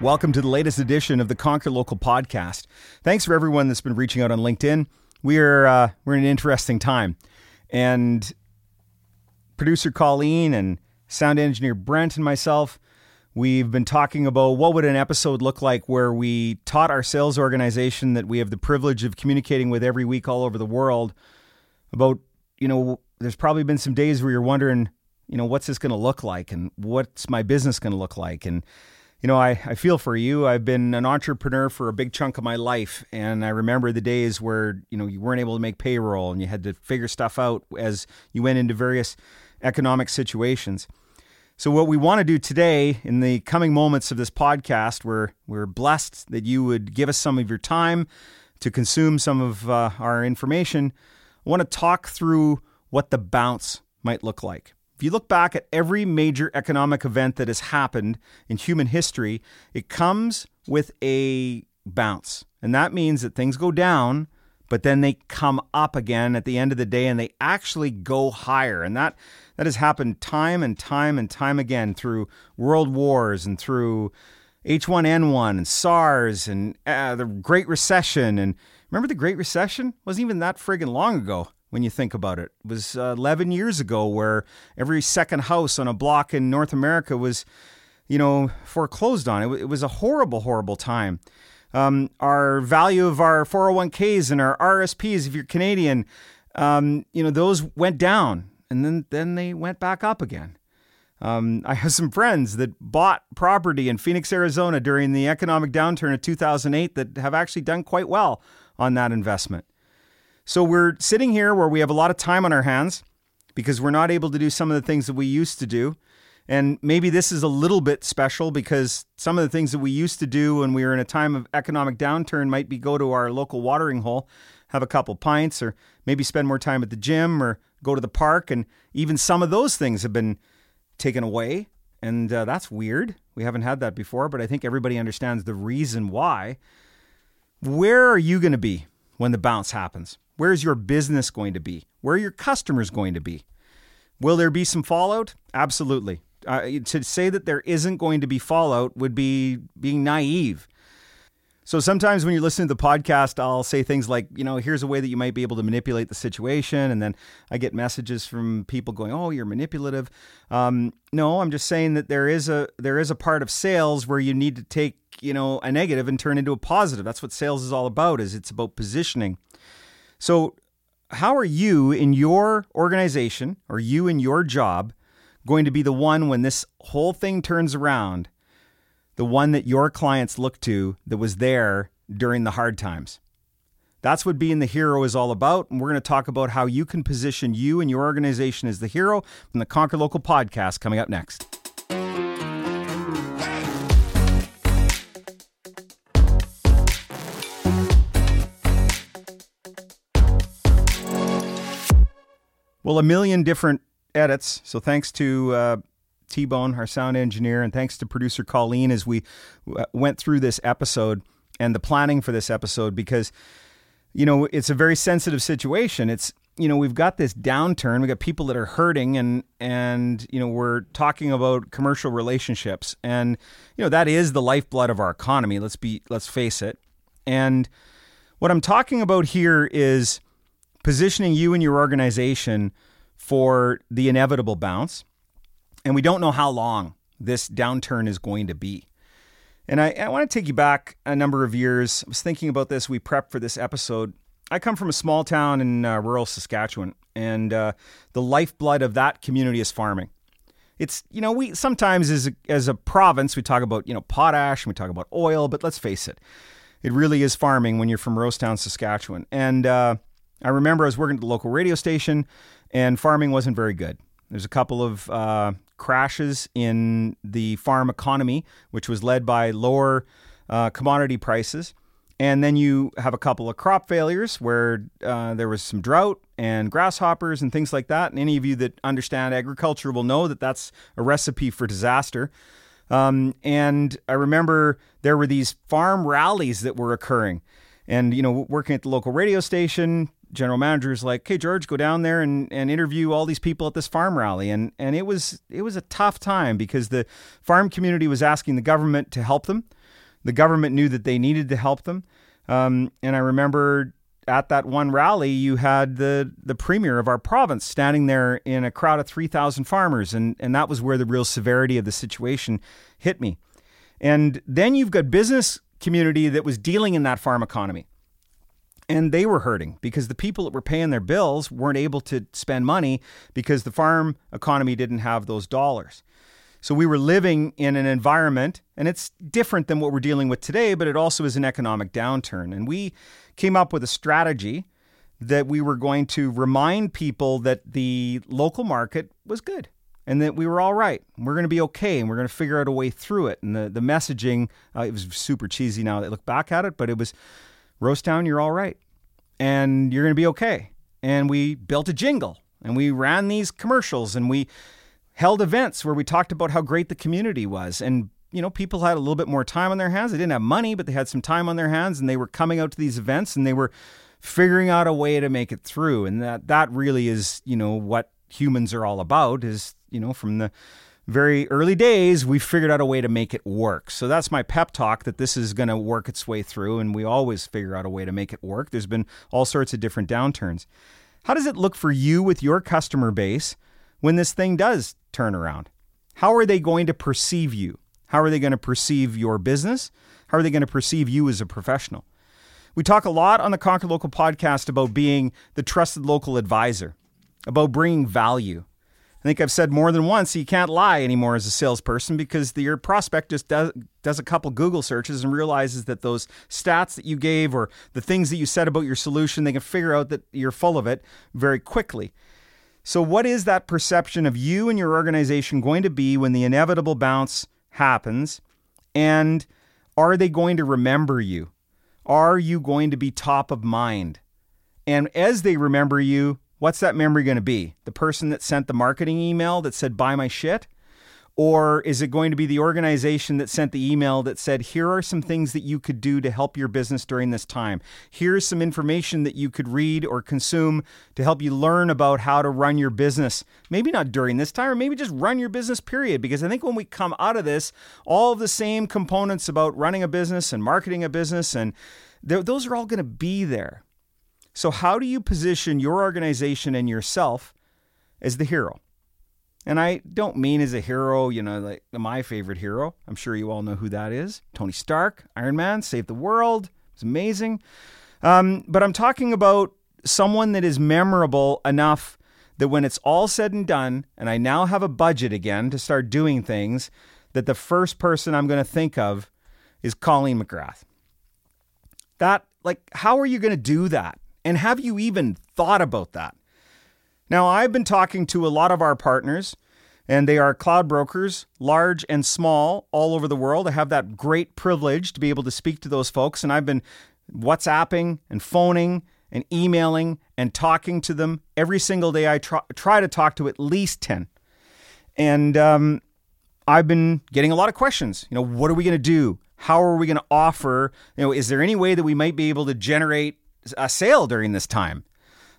Welcome to the latest edition of the Conquer Local podcast. Thanks for everyone that's been reaching out on LinkedIn. We are uh, we're in an interesting time, and producer Colleen and sound engineer Brent and myself, we've been talking about what would an episode look like where we taught our sales organization that we have the privilege of communicating with every week all over the world about you know there's probably been some days where you're wondering you know what's this going to look like and what's my business going to look like and you know, I, I feel for you. I've been an entrepreneur for a big chunk of my life. And I remember the days where, you know, you weren't able to make payroll and you had to figure stuff out as you went into various economic situations. So, what we want to do today in the coming moments of this podcast, we're, we're blessed that you would give us some of your time to consume some of uh, our information. I want to talk through what the bounce might look like. If you look back at every major economic event that has happened in human history, it comes with a bounce. And that means that things go down, but then they come up again at the end of the day and they actually go higher. And that, that has happened time and time and time again through world wars and through H1N1 and SARS and uh, the Great Recession. And remember the Great Recession? Wasn't even that friggin' long ago when you think about it. It was uh, 11 years ago where every second house on a block in North America was, you know, foreclosed on. It, was a horrible, horrible time. Um, our value of our 401ks and our RSPs, if you're Canadian, um, you know, those went down and then, then they went back up again. Um, I have some friends that bought property in Phoenix, Arizona during the economic downturn of 2008 that have actually done quite well on that investment. So we're sitting here where we have a lot of time on our hands because we're not able to do some of the things that we used to do. And maybe this is a little bit special because some of the things that we used to do when we were in a time of economic downturn might be go to our local watering hole, have a couple pints, or maybe spend more time at the gym or go to the park. And even some of those things have been taken away. And uh, that's weird. We haven't had that before, but I think everybody understands the reason why. Where are you going to be when the bounce happens? Where's your business going to be? Where are your customers going to be? Will there be some fallout? Absolutely. Uh, to say that there isn't going to be fallout would be being naive. So sometimes when you listen to the podcast, I'll say things like, you know, here's a way that you might be able to manipulate the situation. And then I get messages from people going, oh, you're manipulative. Um, no, I'm just saying that there is a there is a part of sales where you need to take, you know, a negative and turn into a positive. That's what sales is all about, is it's about positioning. So, how are you in your organization or you in your job going to be the one when this whole thing turns around, the one that your clients look to that was there during the hard times? That's what being the hero is all about. And we're going to talk about how you can position you and your organization as the hero from the Conquer Local podcast coming up next. Well, a million different edits. So thanks to uh, T Bone, our sound engineer, and thanks to producer Colleen as we w- went through this episode and the planning for this episode because, you know, it's a very sensitive situation. It's, you know, we've got this downturn. We've got people that are hurting and, and, you know, we're talking about commercial relationships. And, you know, that is the lifeblood of our economy. Let's be, let's face it. And what I'm talking about here is, positioning you and your organization for the inevitable bounce. And we don't know how long this downturn is going to be. And I, I, want to take you back a number of years. I was thinking about this. We prepped for this episode. I come from a small town in uh, rural Saskatchewan, and uh, the lifeblood of that community is farming. It's you know we sometimes as a, as a province we talk about you know potash and we talk about oil, but let's face it, it really is farming when you're from Rosetown, Saskatchewan. And uh, I remember I was working at the local radio station, and farming wasn't very good. There's a couple of uh, crashes in the farm economy, which was led by lower uh, commodity prices. And then you have a couple of crop failures where uh, there was some drought and grasshoppers and things like that. And any of you that understand agriculture will know that that's a recipe for disaster. Um, and I remember there were these farm rallies that were occurring. And, you know, working at the local radio station, general manager is like, "Hey George, go down there and, and interview all these people at this farm rally." And and it was it was a tough time because the farm community was asking the government to help them. The government knew that they needed to help them. Um, and I remember at that one rally, you had the the premier of our province standing there in a crowd of three thousand farmers, and and that was where the real severity of the situation hit me. And then you've got business community that was dealing in that farm economy and they were hurting because the people that were paying their bills weren't able to spend money because the farm economy didn't have those dollars. So we were living in an environment, and it's different than what we're dealing with today, but it also is an economic downturn. And we came up with a strategy that we were going to remind people that the local market was good and that we were all right. We're going to be okay, and we're going to figure out a way through it. And the, the messaging, uh, it was super cheesy now that I look back at it, but it was Rosetown, you're all right. And you're going to be okay. And we built a jingle and we ran these commercials and we held events where we talked about how great the community was. And, you know, people had a little bit more time on their hands. They didn't have money, but they had some time on their hands and they were coming out to these events and they were figuring out a way to make it through. And that, that really is, you know, what humans are all about is, you know, from the very early days, we figured out a way to make it work. So that's my pep talk that this is going to work its way through, and we always figure out a way to make it work. There's been all sorts of different downturns. How does it look for you with your customer base when this thing does turn around? How are they going to perceive you? How are they going to perceive your business? How are they going to perceive you as a professional? We talk a lot on the Conquer Local podcast about being the trusted local advisor, about bringing value. I think I've said more than once you can't lie anymore as a salesperson because the, your prospect just does, does a couple Google searches and realizes that those stats that you gave or the things that you said about your solution, they can figure out that you're full of it very quickly. So, what is that perception of you and your organization going to be when the inevitable bounce happens? And are they going to remember you? Are you going to be top of mind? And as they remember you, what's that memory going to be? The person that sent the marketing email that said, buy my shit? Or is it going to be the organization that sent the email that said, here are some things that you could do to help your business during this time? Here's some information that you could read or consume to help you learn about how to run your business. Maybe not during this time, or maybe just run your business, period. Because I think when we come out of this, all of the same components about running a business and marketing a business, and those are all going to be there. So, how do you position your organization and yourself as the hero? And I don't mean as a hero, you know, like my favorite hero. I'm sure you all know who that is Tony Stark, Iron Man, saved the world. It's amazing. Um, but I'm talking about someone that is memorable enough that when it's all said and done, and I now have a budget again to start doing things, that the first person I'm going to think of is Colleen McGrath. That, like, how are you going to do that? And have you even thought about that? Now, I've been talking to a lot of our partners, and they are cloud brokers, large and small, all over the world. I have that great privilege to be able to speak to those folks, and I've been WhatsApping and phoning and emailing and talking to them every single day. I try, try to talk to at least 10. And um, I've been getting a lot of questions. You know, what are we going to do? How are we going to offer? You know, is there any way that we might be able to generate a sale during this time.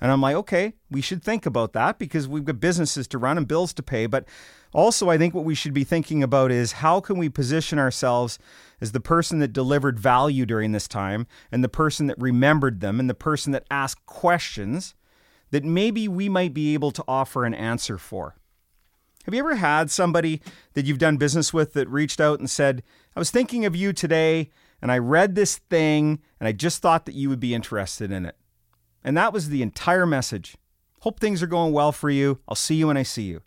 And I'm like, okay, we should think about that because we've got businesses to run and bills to pay. But also, I think what we should be thinking about is how can we position ourselves as the person that delivered value during this time and the person that remembered them and the person that asked questions that maybe we might be able to offer an answer for. Have you ever had somebody that you've done business with that reached out and said, I was thinking of you today and I read this thing and I just thought that you would be interested in it. And that was the entire message. Hope things are going well for you. I'll see you when I see you.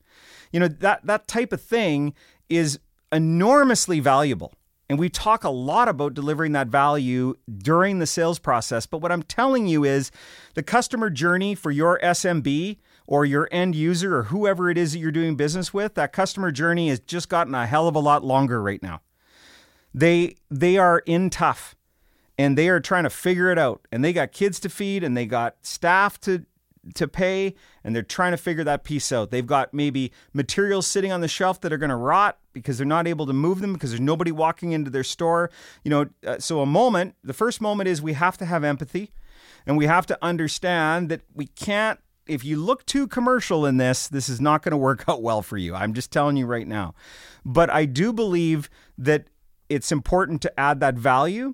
You know, that that type of thing is enormously valuable. And we talk a lot about delivering that value during the sales process. But what I'm telling you is the customer journey for your SMB or your end user or whoever it is that you're doing business with, that customer journey has just gotten a hell of a lot longer right now. They they are in tough. and they are trying to figure it out. And they got kids to feed and they got staff to to pay and they're trying to figure that piece out. They've got maybe materials sitting on the shelf that are going to rot because they're not able to move them because there's nobody walking into their store. You know, uh, so a moment, the first moment is we have to have empathy and we have to understand that we can't if you look too commercial in this, this is not going to work out well for you. I'm just telling you right now. But I do believe that it's important to add that value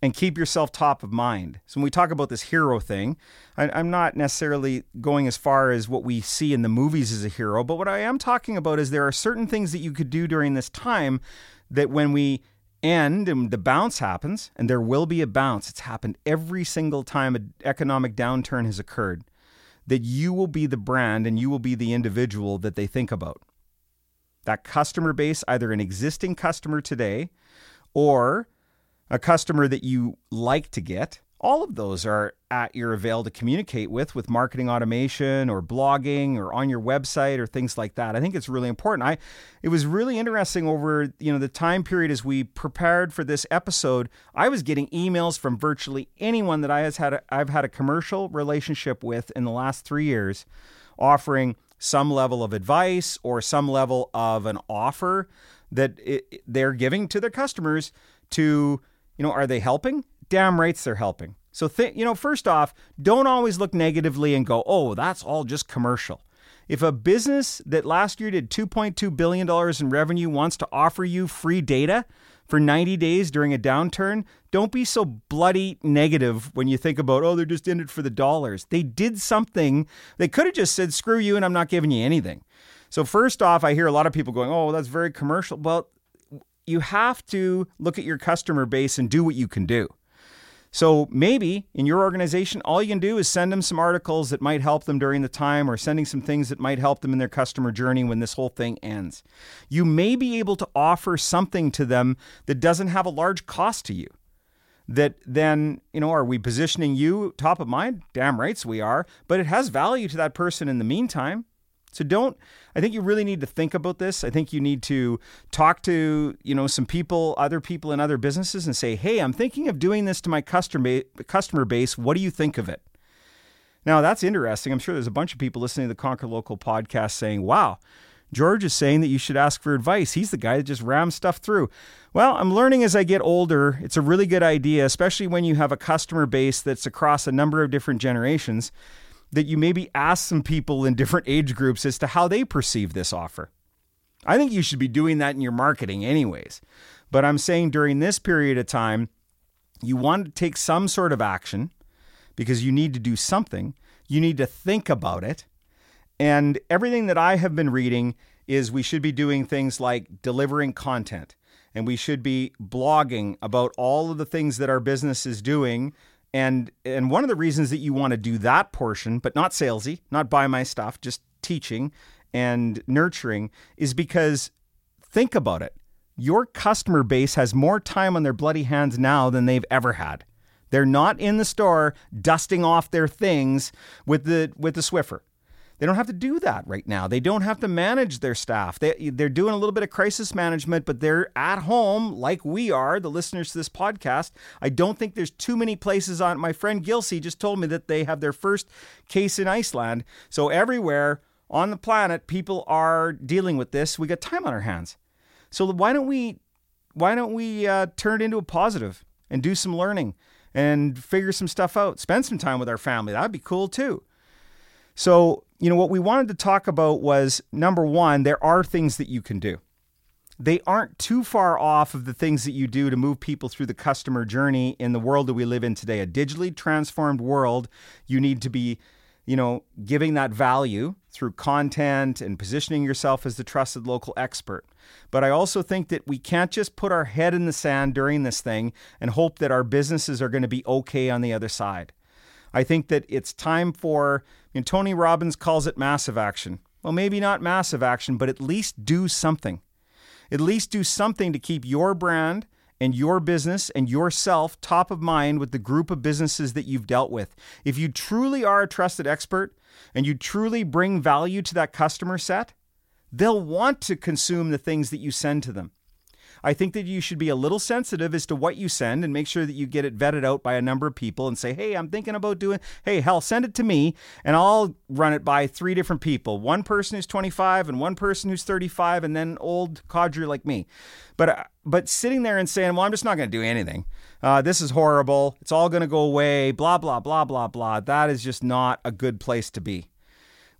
and keep yourself top of mind. So when we talk about this hero thing, I, am not necessarily going as far as what we see in the movies as a hero, but what I am talking about is there are certain things that you could do during this time that when we end and the bounce happens, and there will be a bounce, it's happened every single time an economic downturn has occurred, that you will be the brand and you will be the individual that they think about. That customer base, either an existing customer today or a customer that you like to get, all of those are at your avail to communicate with with marketing automation or blogging or on your website or things like that. I think it's really important. I it was really interesting over, you know, the time period as we prepared for this episode, I was getting emails from virtually anyone that I has had a, I've had a commercial relationship with in the last 3 years offering some level of advice or some level of an offer that it, they're giving to their customers to you know, are they helping? Damn rights they're helping. So, th- you know, first off, don't always look negatively and go, oh, that's all just commercial. If a business that last year did $2.2 billion in revenue wants to offer you free data for 90 days during a downturn, don't be so bloody negative when you think about, oh, they're just in it for the dollars. They did something. They could have just said, screw you, and I'm not giving you anything. So, first off, I hear a lot of people going, oh, that's very commercial. Well, you have to look at your customer base and do what you can do. So maybe in your organization, all you can do is send them some articles that might help them during the time or sending some things that might help them in their customer journey when this whole thing ends. You may be able to offer something to them that doesn't have a large cost to you. That then, you know, are we positioning you top of mind? Damn rights we are, but it has value to that person in the meantime. So don't I think you really need to think about this. I think you need to talk to, you know, some people, other people in other businesses and say, "Hey, I'm thinking of doing this to my customer customer base. What do you think of it?" Now, that's interesting. I'm sure there's a bunch of people listening to the Conquer Local podcast saying, "Wow, George is saying that you should ask for advice. He's the guy that just rams stuff through. Well, I'm learning as I get older. It's a really good idea, especially when you have a customer base that's across a number of different generations that you maybe ask some people in different age groups as to how they perceive this offer. I think you should be doing that in your marketing, anyways. But I'm saying during this period of time, you want to take some sort of action because you need to do something. You need to think about it. And everything that I have been reading is we should be doing things like delivering content and we should be blogging about all of the things that our business is doing and and one of the reasons that you want to do that portion, but not salesy, not buy my stuff, just teaching and nurturing, is because think about it. Your customer base has more time on their bloody hands now than they've ever had. They're not in the store dusting off their things with the with the Swiffer. They don't have to do that right now. They don't have to manage their staff. They, they're doing a little bit of crisis management, but they're at home like we are, the listeners to this podcast. I don't think there's too many places on. My friend Gilsey just told me that they have their first case in Iceland. So everywhere on the planet, people are dealing with this. We got time on our hands. So why don't we, why don't we uh, turn it into a positive and do some learning and figure some stuff out? Spend some time with our family. That'd be cool too. So, you know, what we wanted to talk about was number one, there are things that you can do. They aren't too far off of the things that you do to move people through the customer journey in the world that we live in today. A digitally transformed world, you need to be, you know, giving that value through content and positioning yourself as the trusted local expert. But I also think that we can't just put our head in the sand during this thing and hope that our businesses are going to be okay on the other side. I think that it's time for, and Tony Robbins calls it massive action. Well, maybe not massive action, but at least do something. At least do something to keep your brand and your business and yourself top of mind with the group of businesses that you've dealt with. If you truly are a trusted expert and you truly bring value to that customer set, they'll want to consume the things that you send to them. I think that you should be a little sensitive as to what you send and make sure that you get it vetted out by a number of people and say, hey, I'm thinking about doing, hey, hell, send it to me and I'll run it by three different people one person who's 25 and one person who's 35 and then old codger like me. But, uh, but sitting there and saying, well, I'm just not going to do anything. Uh, this is horrible. It's all going to go away, blah, blah, blah, blah, blah. That is just not a good place to be.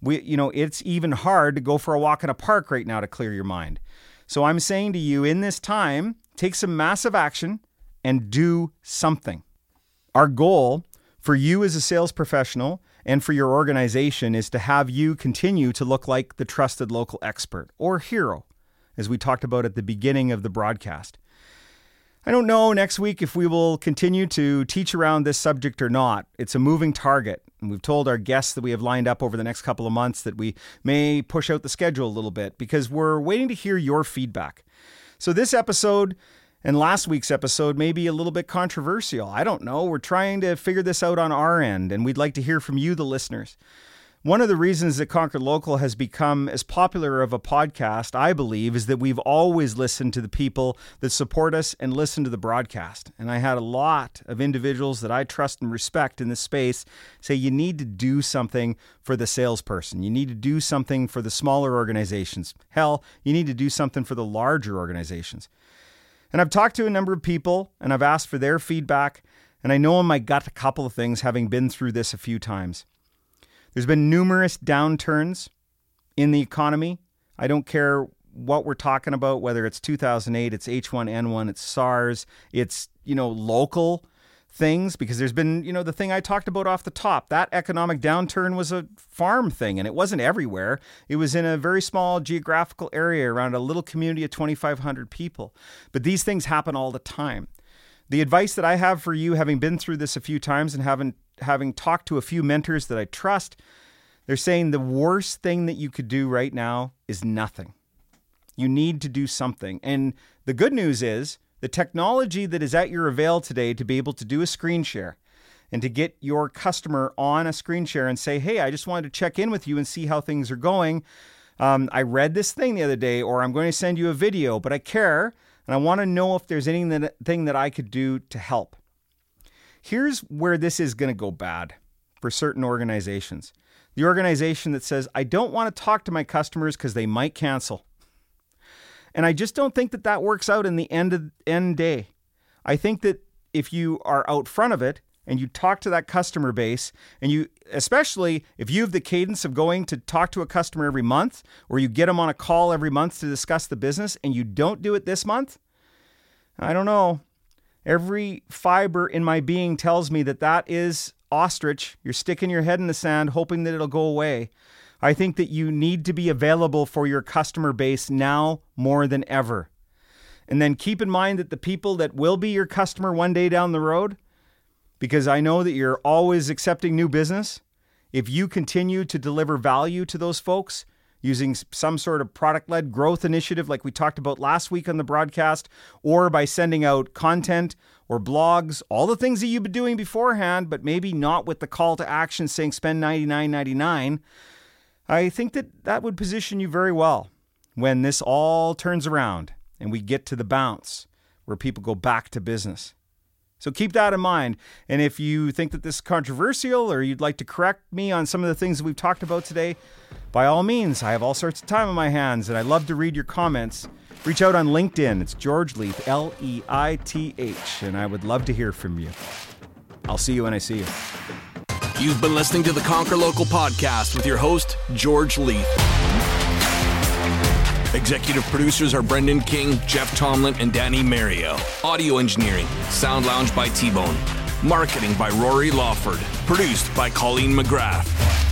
We, you know, it's even hard to go for a walk in a park right now to clear your mind. So I'm saying to you in this time, take some massive action and do something. Our goal for you as a sales professional and for your organization is to have you continue to look like the trusted local expert or hero, as we talked about at the beginning of the broadcast. I don't know next week if we will continue to teach around this subject or not. It's a moving target. We've told our guests that we have lined up over the next couple of months that we may push out the schedule a little bit because we're waiting to hear your feedback. So, this episode and last week's episode may be a little bit controversial. I don't know. We're trying to figure this out on our end, and we'd like to hear from you, the listeners. One of the reasons that Conquer Local has become as popular of a podcast, I believe, is that we've always listened to the people that support us and listen to the broadcast. And I had a lot of individuals that I trust and respect in this space say you need to do something for the salesperson. You need to do something for the smaller organizations. Hell, you need to do something for the larger organizations. And I've talked to a number of people and I've asked for their feedback. And I know in my gut a couple of things having been through this a few times. There's been numerous downturns in the economy. I don't care what we're talking about, whether it's 2008, it's H1N1, it's SARS, it's, you know, local things, because there's been, you know, the thing I talked about off the top. That economic downturn was a farm thing, and it wasn't everywhere. It was in a very small geographical area around a little community of 2,500 people. But these things happen all the time. The advice that I have for you, having been through this a few times and having having talked to a few mentors that I trust, they're saying the worst thing that you could do right now is nothing. You need to do something. And the good news is the technology that is at your avail today to be able to do a screen share and to get your customer on a screen share and say, hey, I just wanted to check in with you and see how things are going. Um, I read this thing the other day, or I'm going to send you a video, but I care and I want to know if there's anything that I could do to help. Here's where this is going to go bad for certain organizations. The organization that says, I don't want to talk to my customers because they might cancel. And I just don't think that that works out in the end of end day. I think that if you are out front of it and you talk to that customer base and you especially if you have the cadence of going to talk to a customer every month or you get them on a call every month to discuss the business and you don't do it this month, I don't know. Every fiber in my being tells me that that is ostrich. You're sticking your head in the sand, hoping that it'll go away. I think that you need to be available for your customer base now more than ever. And then keep in mind that the people that will be your customer one day down the road, because I know that you're always accepting new business, if you continue to deliver value to those folks, using some sort of product led growth initiative like we talked about last week on the broadcast, or by sending out content or blogs, all the things that you've been doing beforehand, but maybe not with the call to action saying spend $99.99. I think that that would position you very well when this all turns around and we get to the bounce where people go back to business. So keep that in mind. And if you think that this is controversial or you'd like to correct me on some of the things that we've talked about today, by all means, I have all sorts of time on my hands and I love to read your comments. Reach out on LinkedIn. It's George Leith, L E I T H, and I would love to hear from you. I'll see you when I see you. You've been listening to the Conquer Local podcast with your host, George Leith. Executive producers are Brendan King, Jeff Tomlin, and Danny Mario. Audio engineering, Sound Lounge by T Bone. Marketing by Rory Lawford. Produced by Colleen McGrath.